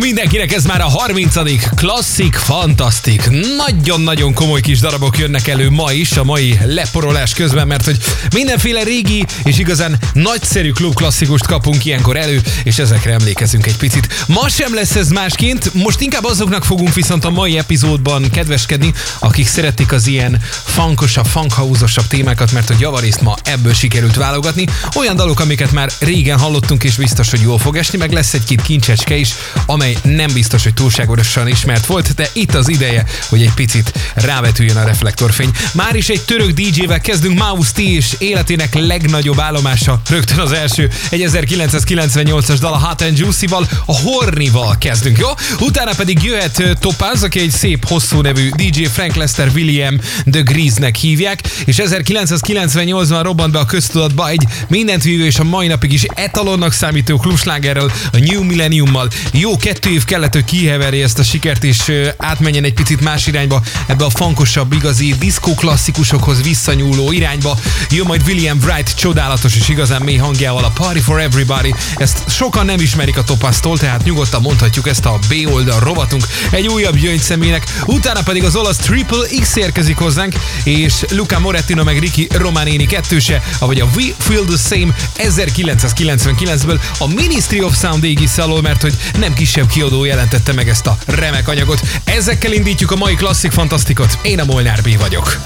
mindenkinek, ez már a 30. klasszik, fantasztik. Nagyon-nagyon komoly kis darabok jönnek elő ma is, a mai leporolás közben, mert hogy mindenféle régi és igazán nagyszerű klubklasszikust kapunk ilyenkor elő, és ezekre emlékezünk egy picit. Ma sem lesz ez másként, most inkább azoknak fogunk viszont a mai epizódban kedveskedni, akik szeretik az ilyen funkosabb, funkhausosabb témákat, mert hogy javarészt ma ebből sikerült válogatni. Olyan dalok, amiket már régen hallottunk, és biztos, hogy jól fog esni, meg lesz egy-két kincsecske is, amely nem biztos, hogy túlságosan ismert volt, de itt az ideje, hogy egy picit rávetüljön a reflektorfény. Már is egy török DJ-vel kezdünk, Maus T és életének legnagyobb állomása, rögtön az első, egy 1998-as dal a Hot and Juicy-val, a Hornival kezdünk, jó? Utána pedig jöhet Topaz, aki egy szép, hosszú nevű DJ Frank Lester William The Grease-nek hívják, és 1998-ban robbant be a köztudatba egy mindent vívő és a mai napig is etalonnak számító klubslágerrel, a New Millenniummal. Jó kettő év kellett, hogy kiheveri ezt a sikert, és átmenjen egy picit más irányba, ebbe a fankosabb, igazi diszkó klasszikusokhoz visszanyúló irányba. Jön majd William Wright csodálatos és igazán mély hangjával a Party for Everybody. Ezt sokan nem ismerik a topasztól, tehát nyugodtan mondhatjuk ezt a B oldal rovatunk egy újabb gyöngyszemének. Utána pedig az olasz Triple X érkezik hozzánk, és Luca Morettino meg Ricky Romanini kettőse, avagy a We Feel the Same 1999-ből a Ministry of Sound égisz alól, mert hogy nem kisebb kiadó jelentette meg ezt a remek anyagot. Ezekkel indítjuk a mai klasszik fantasztikot. Én a Molnár B vagyok.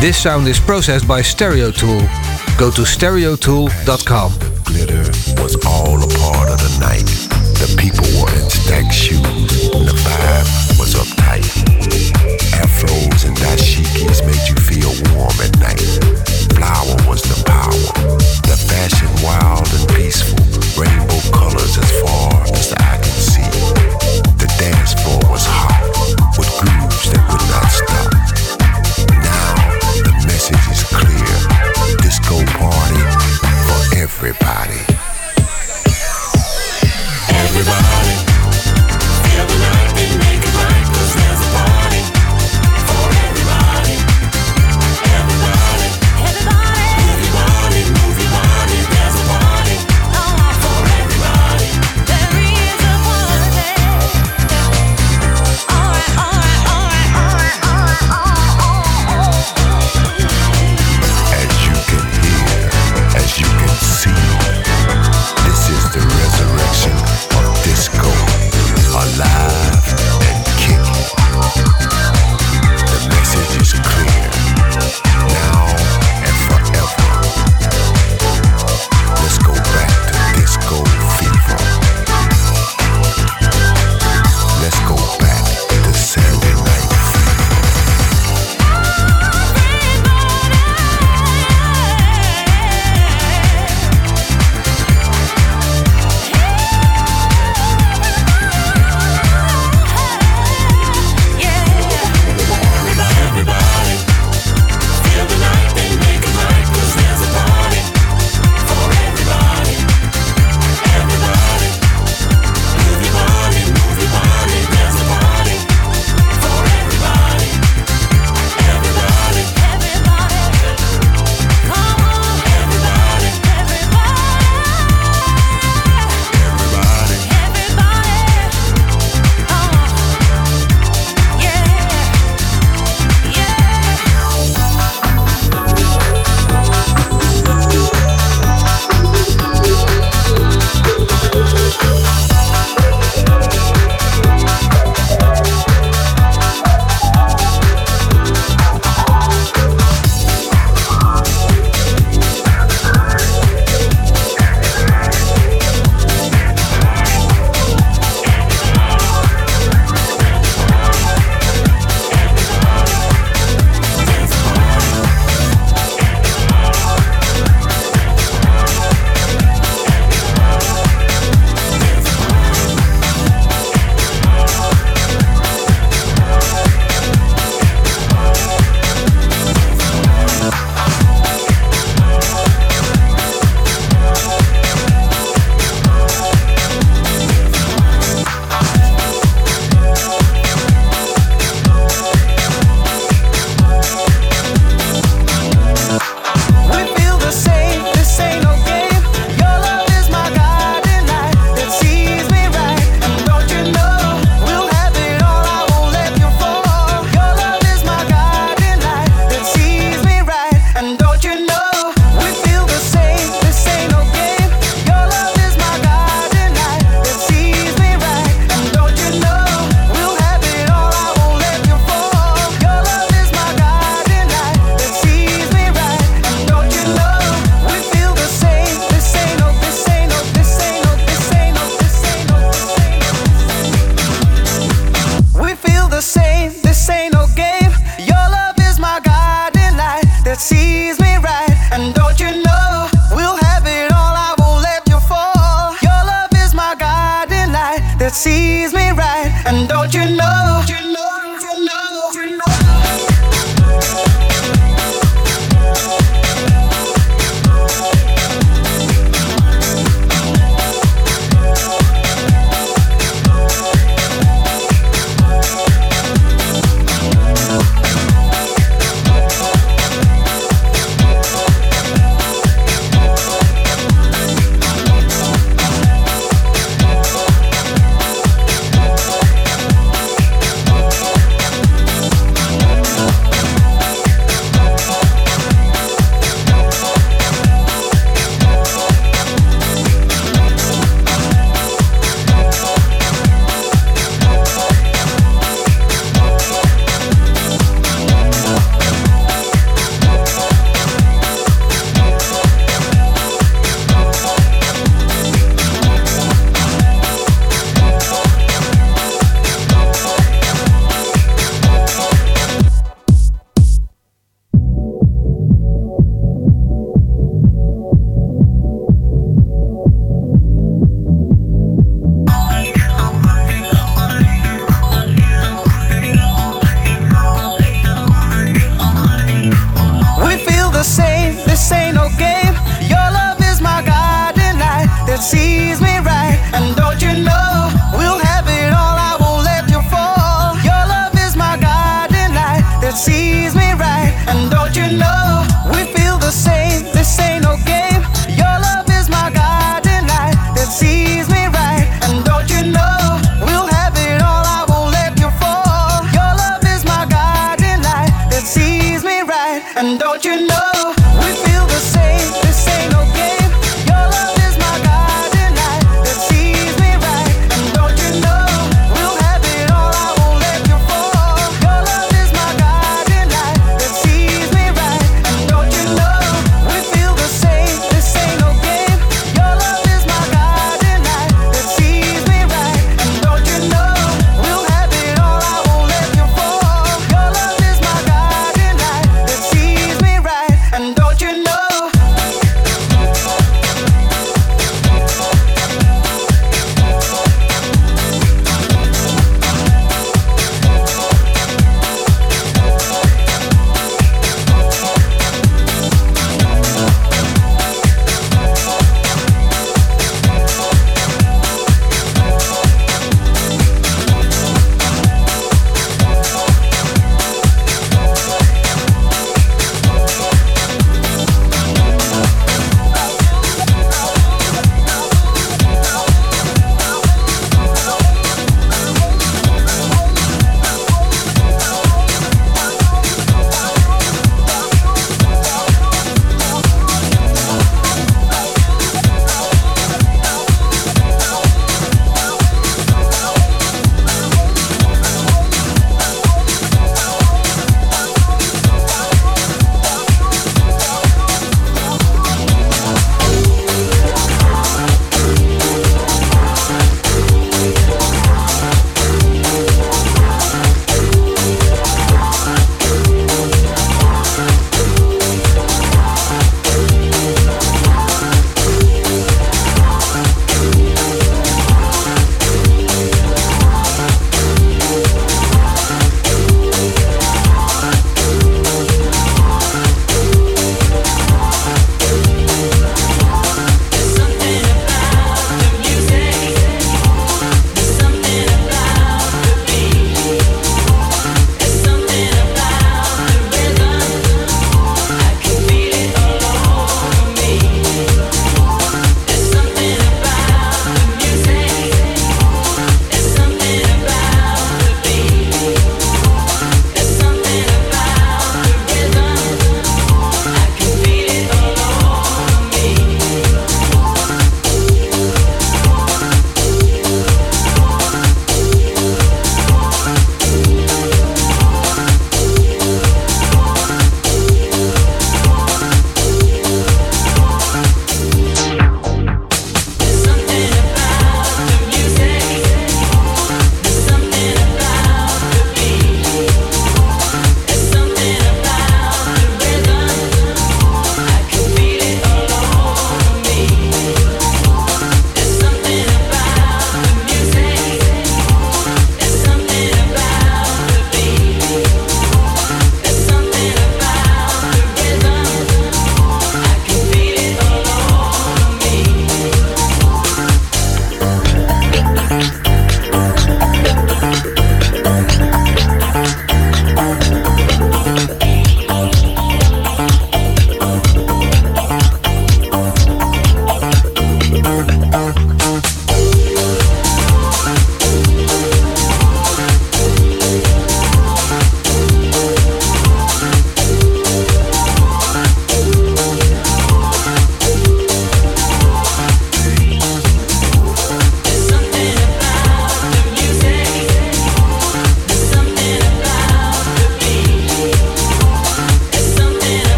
This sound is processed by Stereotool. Go to stereotool.com. Glitter was all a part of the night. The people were in stacked shoes, and the vibe was uptight. Afros and dashikis made you feel warm at night. Flower was the power. The fashion wild and peaceful. Rainbow colors as far as the eye can see. The dance floor was hot with grooves that would not stop. Everybody. Everybody, feel the night and make it right, cause there's a Uhú,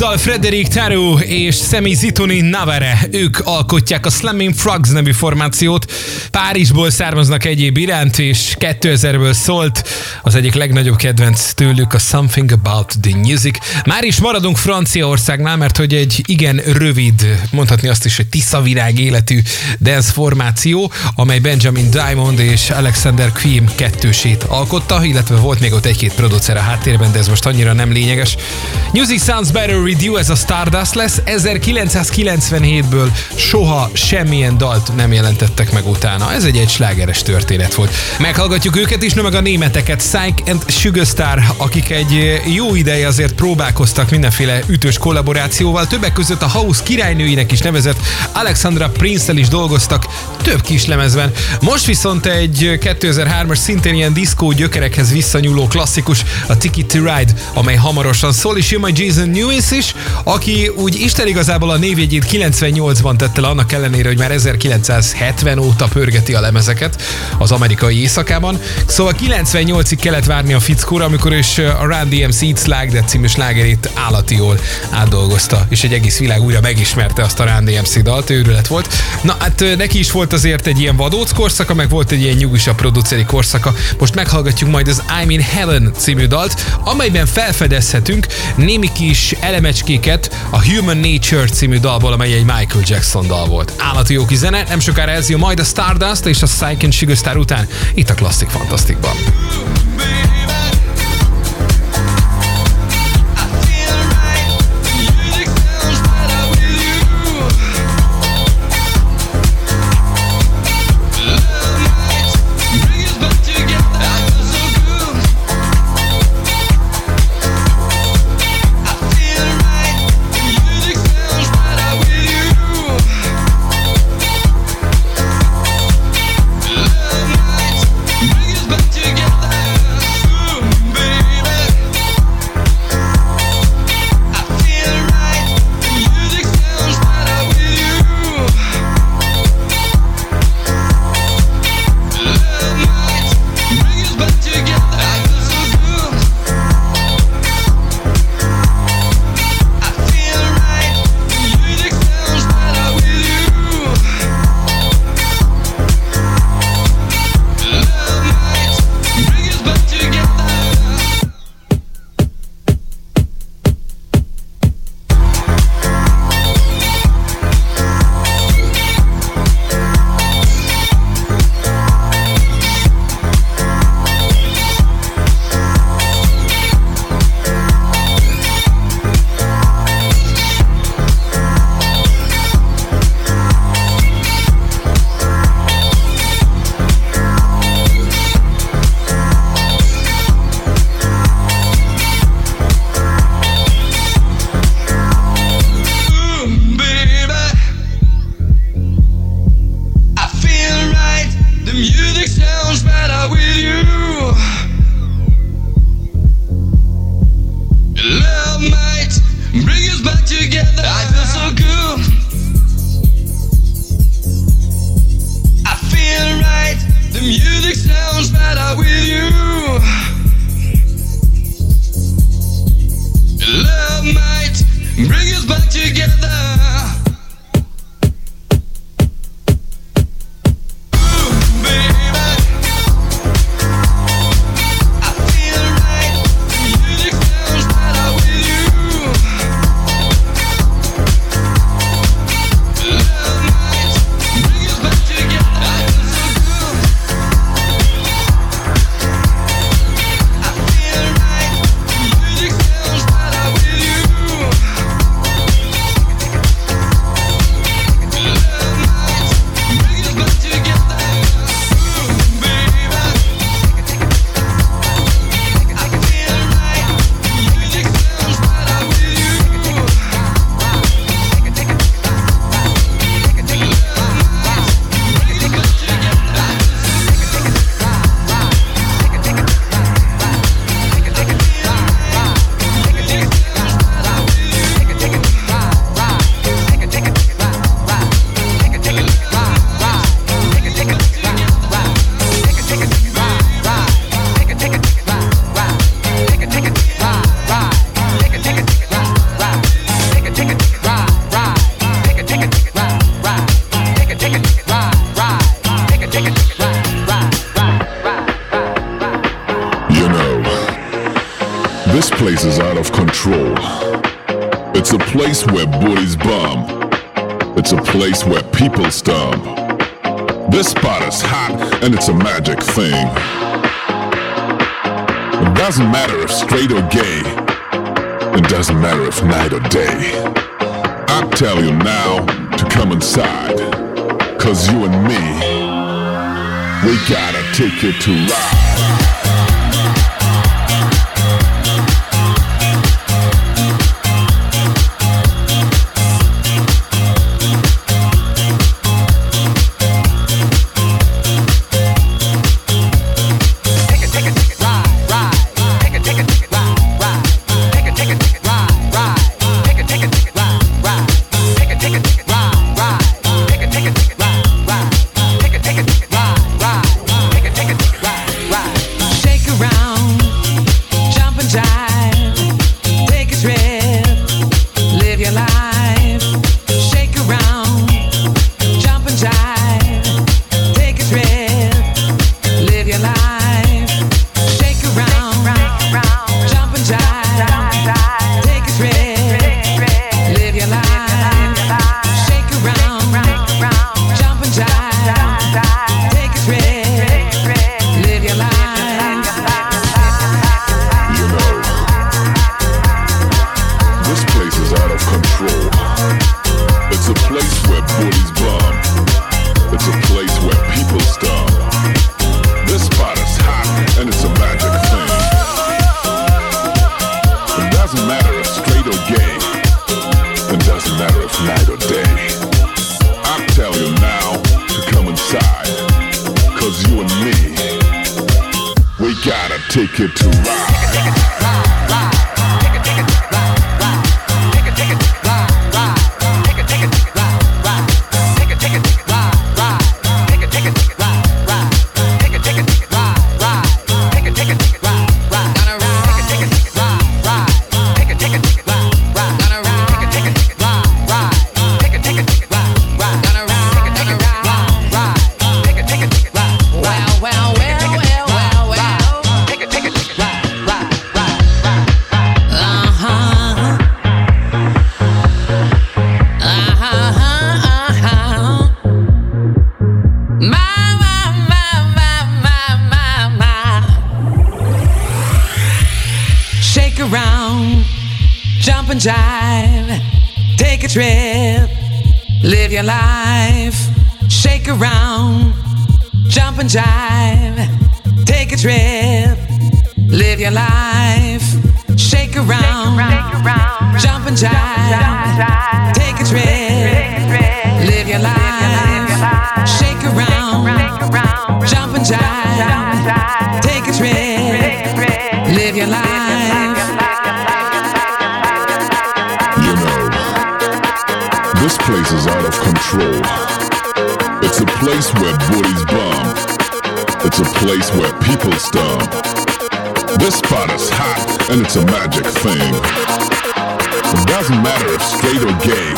dal Frederick Taru és Semi Zitoni Navare. Ők alkotják a Slamming Frogs nevű formációt. Párizsból származnak egyéb iránt, és 2000-ből szólt az egyik legnagyobb kedvenc tőlük a Something About the Music. Már is maradunk Franciaországnál, mert hogy egy igen rövid, mondhatni azt is, hogy tiszavirág életű dance formáció, amely Benjamin Diamond és Alexander Quim kettősét alkotta, illetve volt még ott egy-két producer a háttérben, de ez most annyira nem lényeges. Music Sounds Better With You, ez a Stardust lesz. 1997-ből soha semmilyen dalt nem jelentettek meg utána. Ez egy egy slágeres történet volt. Meghallgatjuk őket is, no meg a németeket, Psych and Sugarstar, akik egy jó ideje azért próbálkoztak mindenféle ütős kollaborációval. Többek között a House királynőinek is nevezett Alexandra prince is dolgoztak több kislemezben. Most viszont egy 2003-as szintén ilyen diszkó gyökerekhez visszanyúló klasszikus, a Ticket to Ride, amely hamaros hamarosan szól, és jön majd Jason Lewis is, aki úgy Isten igazából a névjegyét 98-ban tette le, annak ellenére, hogy már 1970 óta pörgeti a lemezeket az amerikai éjszakában. Szóval 98-ig kellett várni a fickóra, amikor is a Run DMC It's Like That című slágerét állati jól átdolgozta, és egy egész világ újra megismerte azt a Run DMC dalt, őrület volt. Na hát neki is volt azért egy ilyen vadóc korszaka, meg volt egy ilyen nyugisabb produceri korszaka. Most meghallgatjuk majd az I'm in Heaven című dalt, amelyben felfedezhető beszélgetünk némi kis elemecskéket a Human Nature című dalból, amely egy Michael Jackson dal volt. Állati jó kis zene, nem sokára ez jön majd a Stardust és a Psyche and Sugar Star után itt a Classic Fantasticban. Straight or gay. It doesn't matter if night or day. I tell you now to come inside. Cause you and me, we gotta take it to ride. Take a trip, live your life, shake around, jump and jive. Take a trip, live your life, shake around, jump and jive. Take a trip, live your life, shake around, jump and jive. Take a trip, live your life. place is out of control. It's a place where booties bum. It's a place where people stump. This spot is hot and it's a magic thing. It doesn't matter if straight or gay.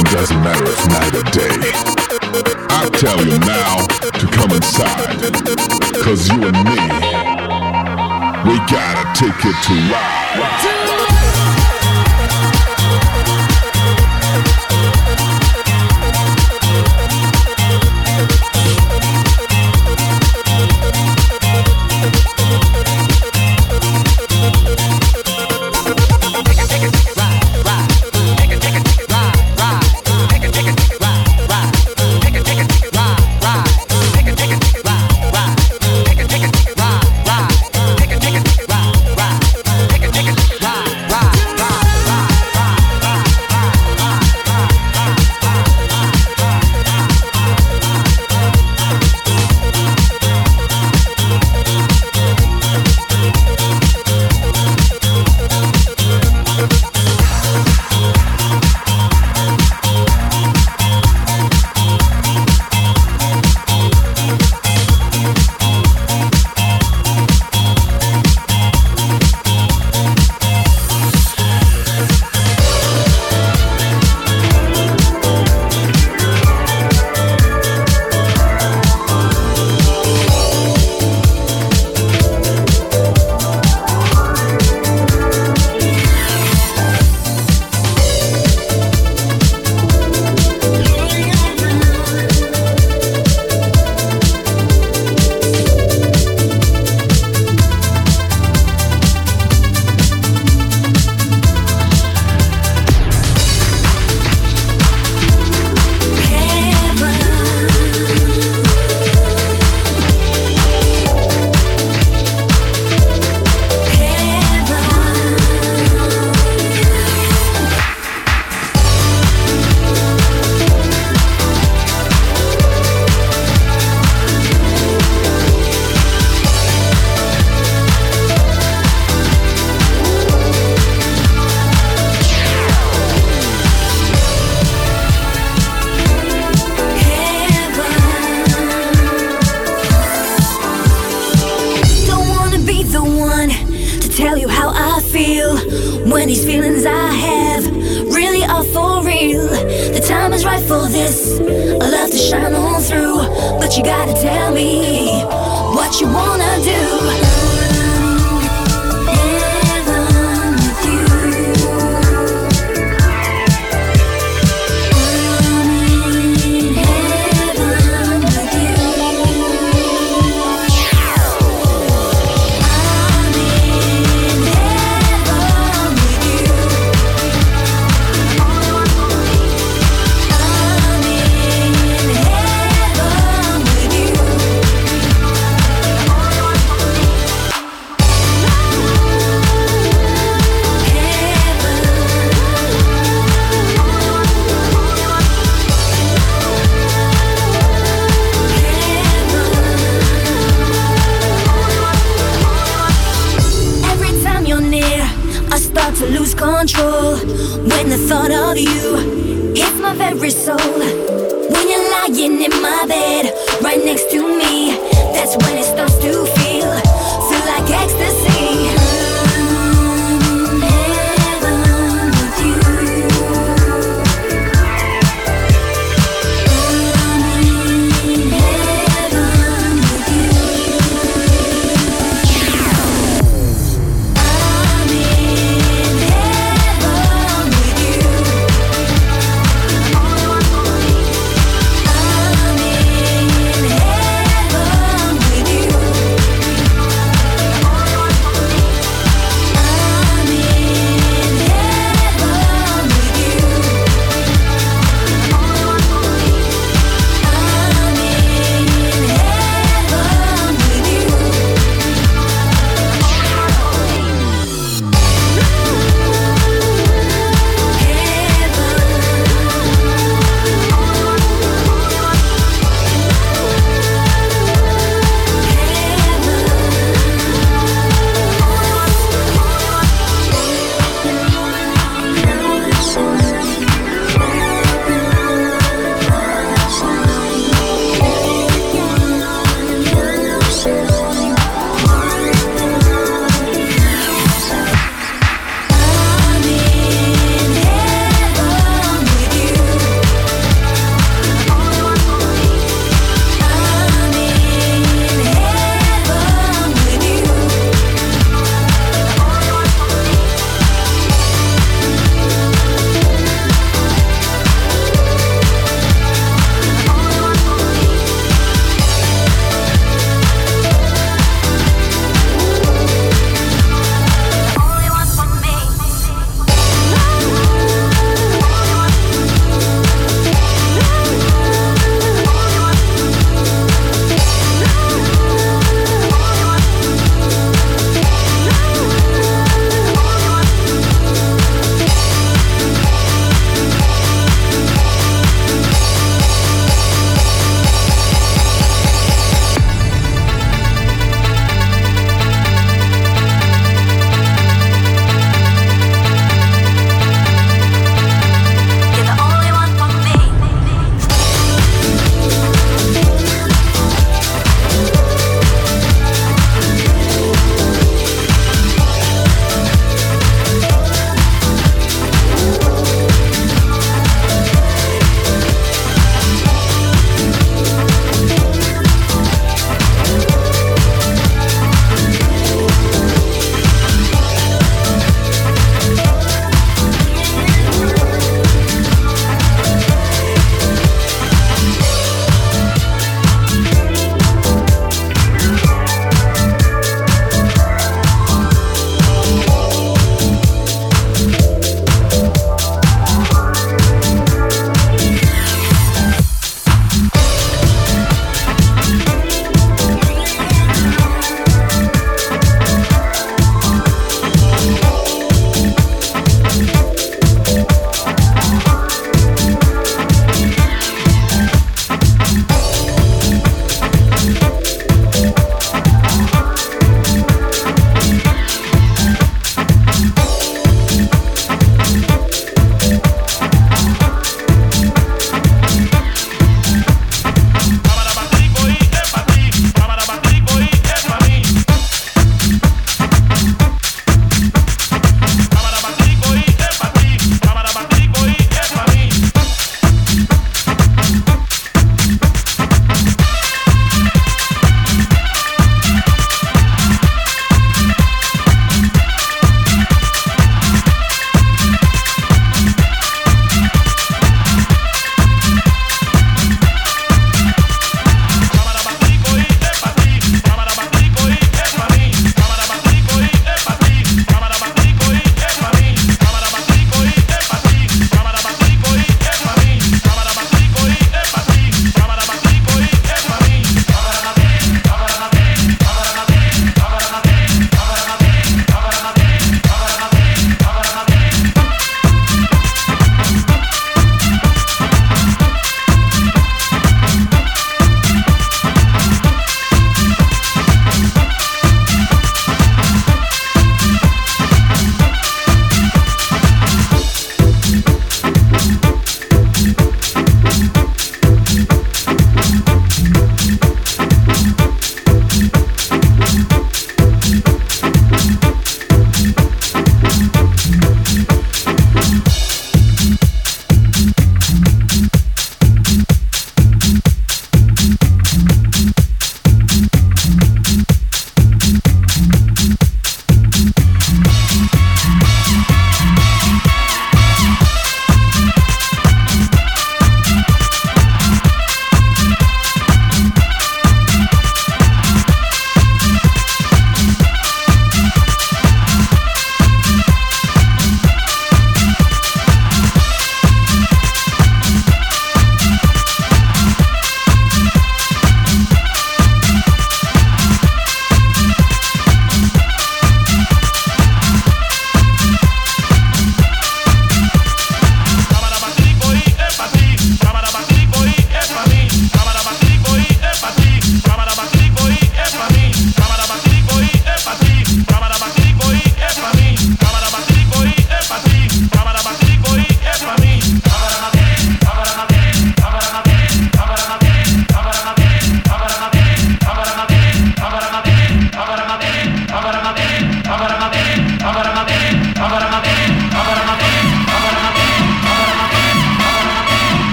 It doesn't matter if night or day. I tell you now to come inside. Cause you and me, we gotta take it to ride.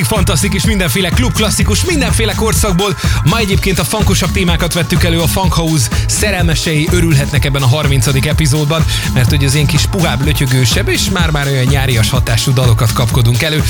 Klasszik, fantasztik és mindenféle klub klasszikus, mindenféle korszakból. Ma egyébként a funkosabb témákat vettük elő, a Funk House szerelmesei örülhetnek ebben a 30. epizódban, mert hogy az én kis puhább, lötyögősebb és már-már olyan nyárias hatású dalokat kapkodunk elő.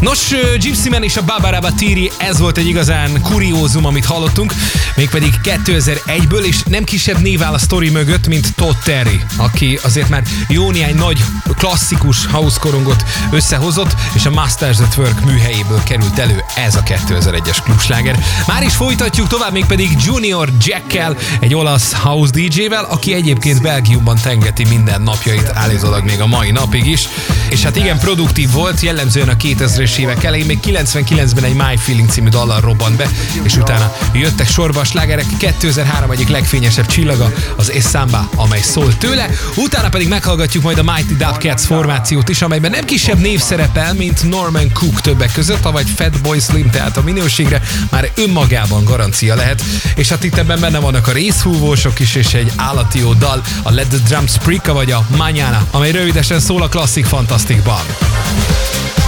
Nos, Gypsy Man és a Baba Rabatiri, ez volt egy igazán kuriózum, amit hallottunk, mégpedig 2001-ből, és nem kisebb név áll a sztori mögött, mint Todd Terry, aki azért már jó néhány nagy klasszikus house korongot összehozott, és a Masters at Work műhelyéből került elő ez a 2001-es klubsláger. Már is folytatjuk tovább, még pedig Junior Jackkel, egy olasz house DJ-vel, aki egyébként Belgiumban tengeti minden napjait állítólag még a mai napig is. És hát igen, produktív volt, jellemzően a 2000-es évek elején, még 99-ben egy My Feeling című dallal robbant be, és utána jöttek sorba a slágerek, 2003 egyik legfényesebb csillaga, az Essamba, amely szól tőle, utána pedig meghallgatjuk majd a Mighty Dubcats formációt is, amelyben nem kisebb név szerepel, mint Norman Cook többek között, vagy Fatboy Slim, tehát a minőségre már önmagában garancia lehet, és hát itt ebben benne vannak a részhúvósok is, és egy állati jó dal, a Let the Drums Sprika, vagy a Mañana, amely rövidesen szól a klasszik Plastic Bomb.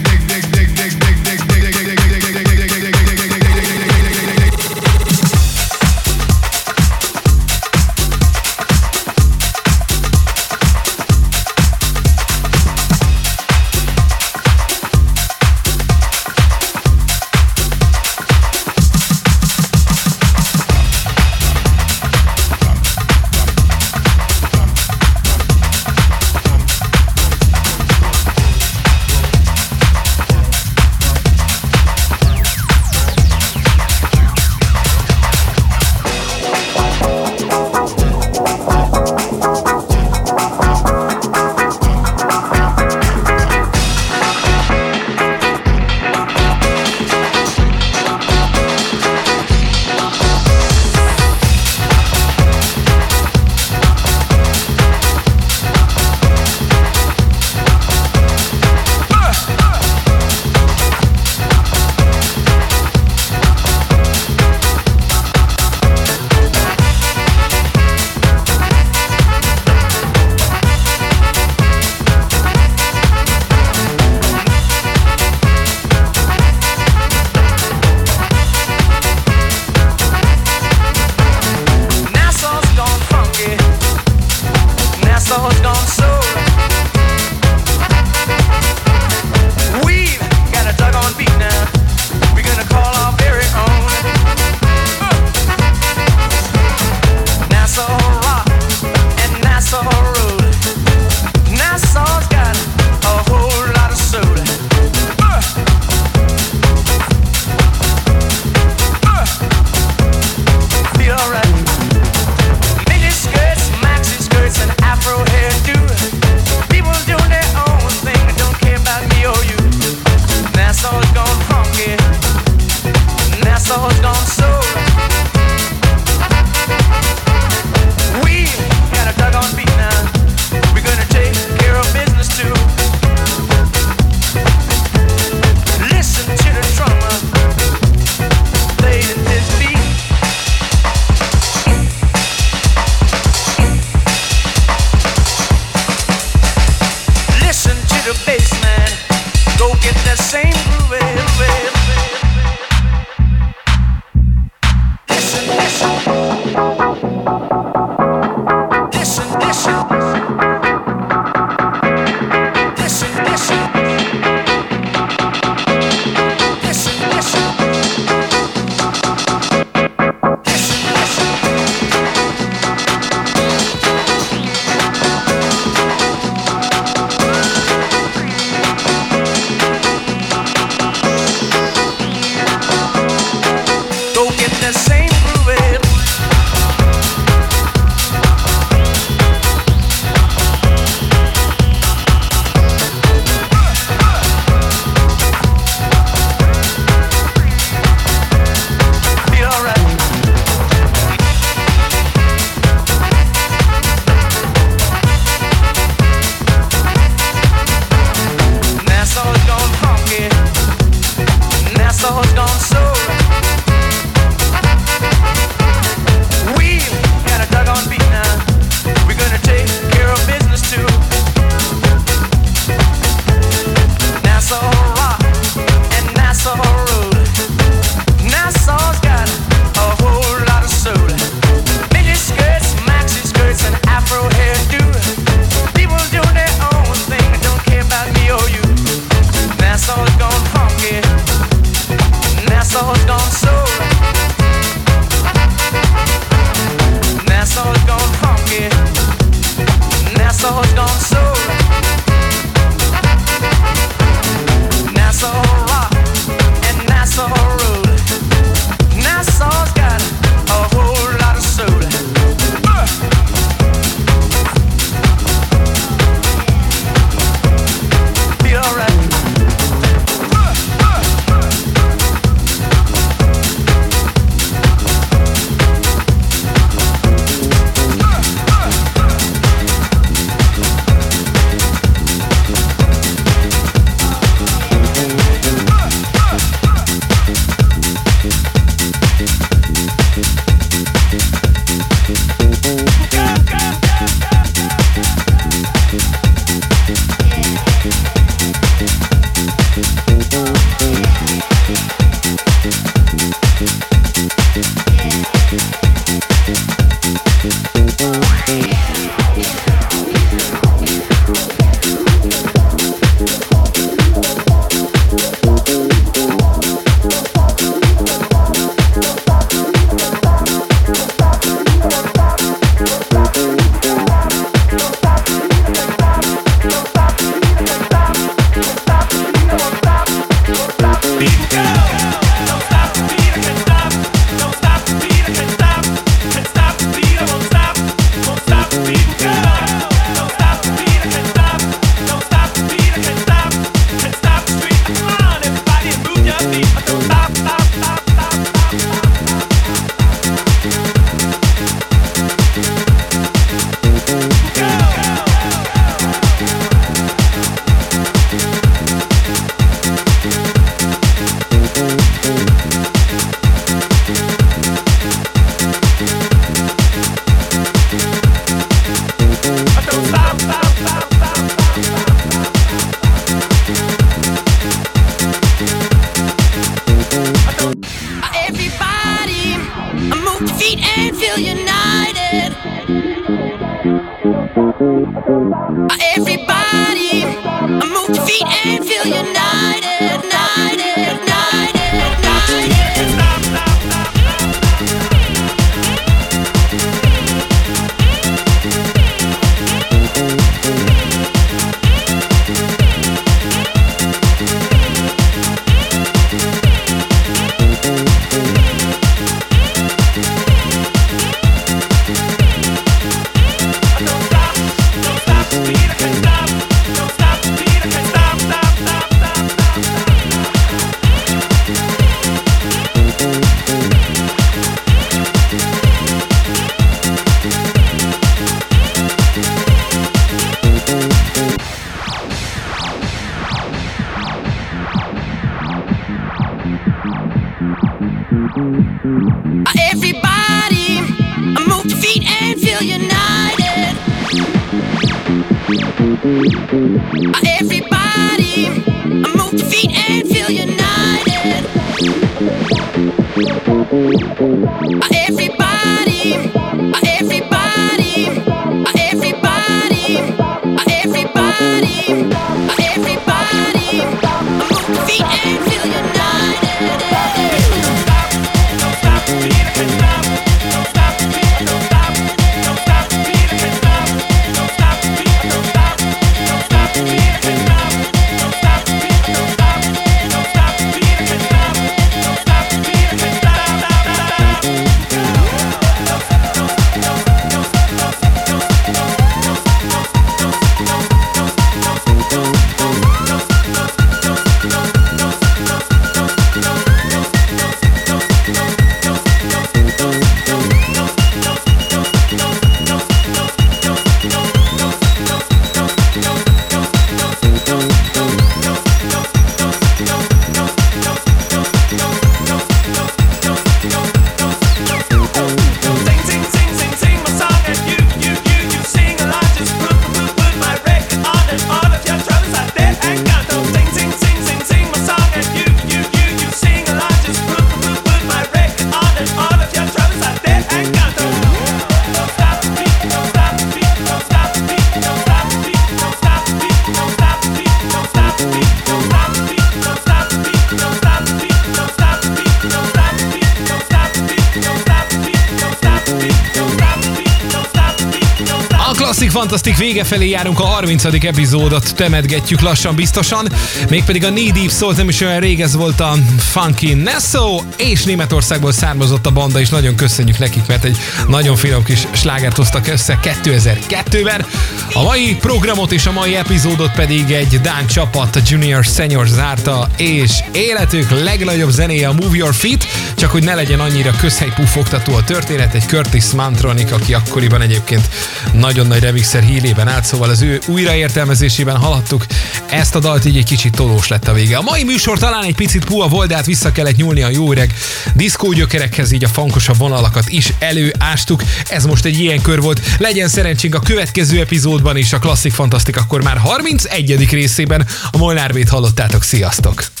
Fantasztik vége felé járunk a 30. epizódot temetgetjük lassan biztosan, mégpedig a Knee Deep Souls nem is olyan rég ez volt a Funky Nesso, és Németországból származott a banda, és nagyon köszönjük nekik, mert egy nagyon finom kis slágert hoztak össze 2002-ben. A mai programot és a mai epizódot pedig egy Dán csapat, a Junior Senior zárta, és életük legnagyobb zenéje a Move Your Feet, csak hogy ne legyen annyira közhelypufogtató a történet, egy Curtis Mantronic, aki akkoriban egyébként nagyon nagy remixer hílében állt, szóval az ő újraértelmezésében haladtuk. Ezt a dalt így egy kicsit tolós lett a vége. A mai műsor talán egy picit puha volt, de hát vissza kellett nyúlni a jó öreg diszkógyökerekhez, így a fankosabb vonalakat is előástuk. Ez most egy ilyen kör volt. Legyen szerencsénk a következő epizódban is, a Klasszik Fantasztik akkor már 31. részében a Molnár hallottátok. Sziasztok!